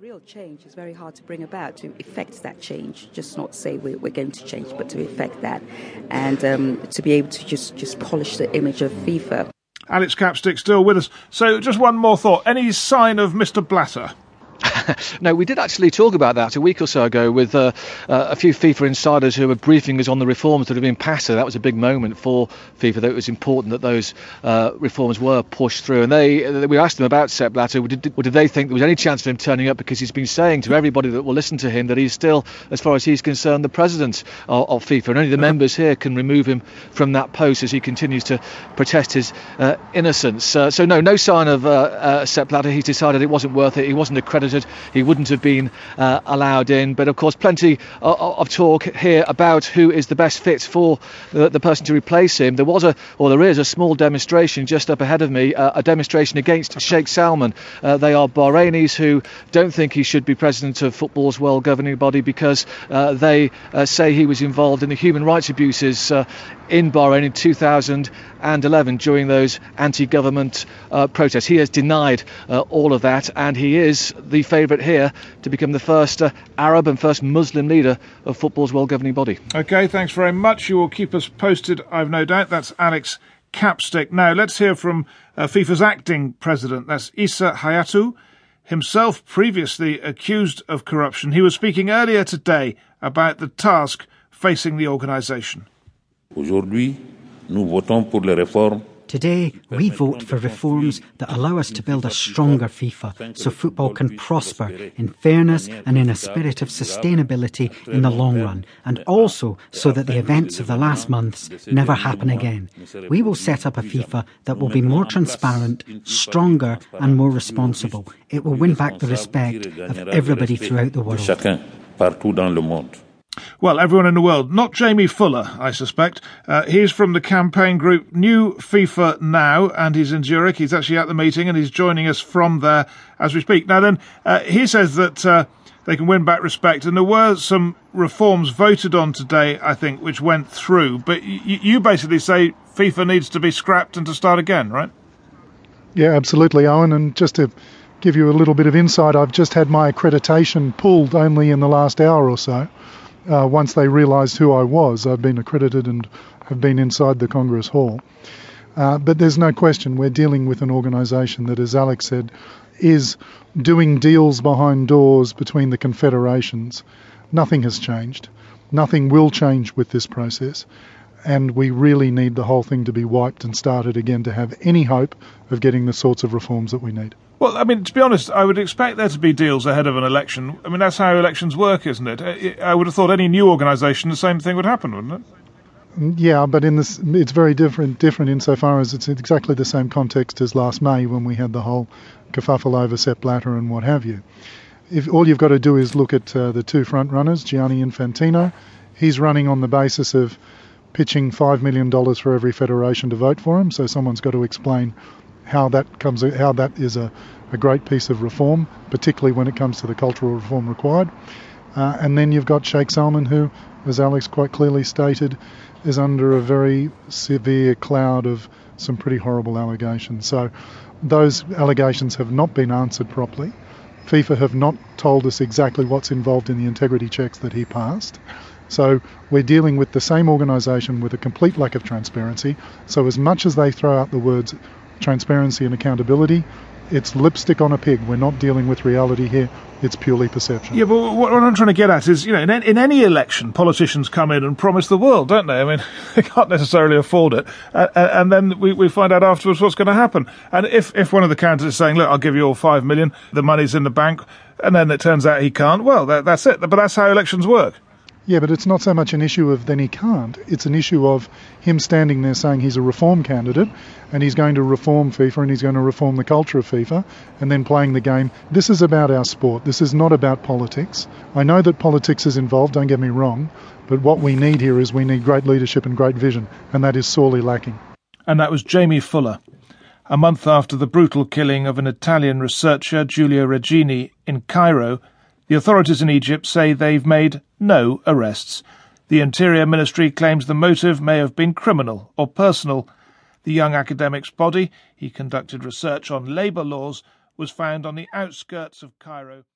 Real change is very hard to bring about to effect that change. Just not say we're, we're going to change, but to effect that, and um, to be able to just just polish the image of FIFA. Alex Capstick still with us. So, just one more thought. Any sign of Mr. Blatter? no, we did actually talk about that a week or so ago with uh, uh, a few FIFA insiders who were briefing us on the reforms that have been passed. So that was a big moment for FIFA. That it was important that those uh, reforms were pushed through. And they, we asked them about Sepp Blatter. Did, did they think there was any chance of him turning up? Because he's been saying to everybody that will listen to him that he's still, as far as he's concerned, the president of, of FIFA, and only the members here can remove him from that post as he continues to protest his uh, innocence. Uh, so no, no sign of uh, Sepp Blatter. He's decided it wasn't worth it. He wasn't accredited he wouldn't have been uh, allowed in. But of course, plenty of, of, talk here about who is the best fit for the, the, person to replace him. There was a, or there is a small demonstration just up ahead of me, uh, a demonstration against Sheikh Salman. Uh, they are Bahrainis who don't think he should be president of football's world governing body because uh, they uh, say he was involved in the human rights abuses uh, in Bahrain in 2011 during those anti-government protests. He has denied all of that, and he is the favourite here to become the first uh, Arab and first Muslim leader of football's world governing body. Okay, thanks very much. You will keep us posted, I've no doubt. That's Alex Capstick. Now, let's hear from uh, FIFA's acting president. That's Issa Hayatou, himself previously accused of corruption. He was speaking earlier today about the task facing the organisation. Aujourd'hui, nous votons pour les réformes Today, we vote for reforms that allow us to build a stronger FIFA so football can prosper in fairness and in a spirit of sustainability in the long run, and also so that the events of the last months never happen again. We will set up a FIFA that will be more transparent, stronger, and more responsible. It will win back the respect of everybody throughout the world. Well, everyone in the world, not Jamie Fuller, I suspect. Uh, he's from the campaign group New FIFA Now, and he's in Zurich. He's actually at the meeting, and he's joining us from there as we speak. Now, then, uh, he says that uh, they can win back respect, and there were some reforms voted on today, I think, which went through. But y- you basically say FIFA needs to be scrapped and to start again, right? Yeah, absolutely, Owen. And just to give you a little bit of insight, I've just had my accreditation pulled only in the last hour or so uh, once they realised who I was. I've been accredited and have been inside the Congress Hall. Uh, but there's no question we're dealing with an organisation that, as Alex said, is doing deals behind doors between the confederations. Nothing has changed. Nothing will change with this process. And we really need the whole thing to be wiped and started again to have any hope of getting the sorts of reforms that we need. Well, I mean, to be honest, I would expect there to be deals ahead of an election. I mean, that's how elections work, isn't it? I would have thought any new organisation, the same thing would happen, wouldn't it? Mm, yeah, but in this, it's very different. Different insofar as it's exactly the same context as last May when we had the whole kerfuffle over Sepp Blatter and what have you. If all you've got to do is look at uh, the two front runners, Gianni Infantino, he's running on the basis of pitching five million dollars for every federation to vote for him. So someone's got to explain how that comes how that is a, a great piece of reform, particularly when it comes to the cultural reform required. Uh, and then you've got Sheikh Salman, who, as Alex quite clearly stated, is under a very severe cloud of some pretty horrible allegations. So those allegations have not been answered properly. FIFA have not told us exactly what's involved in the integrity checks that he passed. So we're dealing with the same organisation with a complete lack of transparency. So as much as they throw out the words transparency and accountability. It's lipstick on a pig. We're not dealing with reality here. It's purely perception. Yeah, but what I'm trying to get at is, you know, in, any election, politicians come in and promise the world, don't they? I mean, they can't necessarily afford it. Uh, and then we, we find out afterwards what's going to happen. And if, if one of the candidates is saying, look, I'll give you all five million, the money's in the bank, and then it turns out he can't, well, that, that's it. But that's how elections work. Yeah, but it's not so much an issue of then he can't. It's an issue of him standing there saying he's a reform candidate and he's going to reform FIFA and he's going to reform the culture of FIFA and then playing the game. This is about our sport. This is not about politics. I know that politics is involved, don't get me wrong, but what we need here is we need great leadership and great vision, and that is sorely lacking. And that was Jamie Fuller. A month after the brutal killing of an Italian researcher, Giulio Regeni, in Cairo, the authorities in Egypt say they've made no arrests. The Interior Ministry claims the motive may have been criminal or personal. The young academic's body, he conducted research on labour laws, was found on the outskirts of Cairo.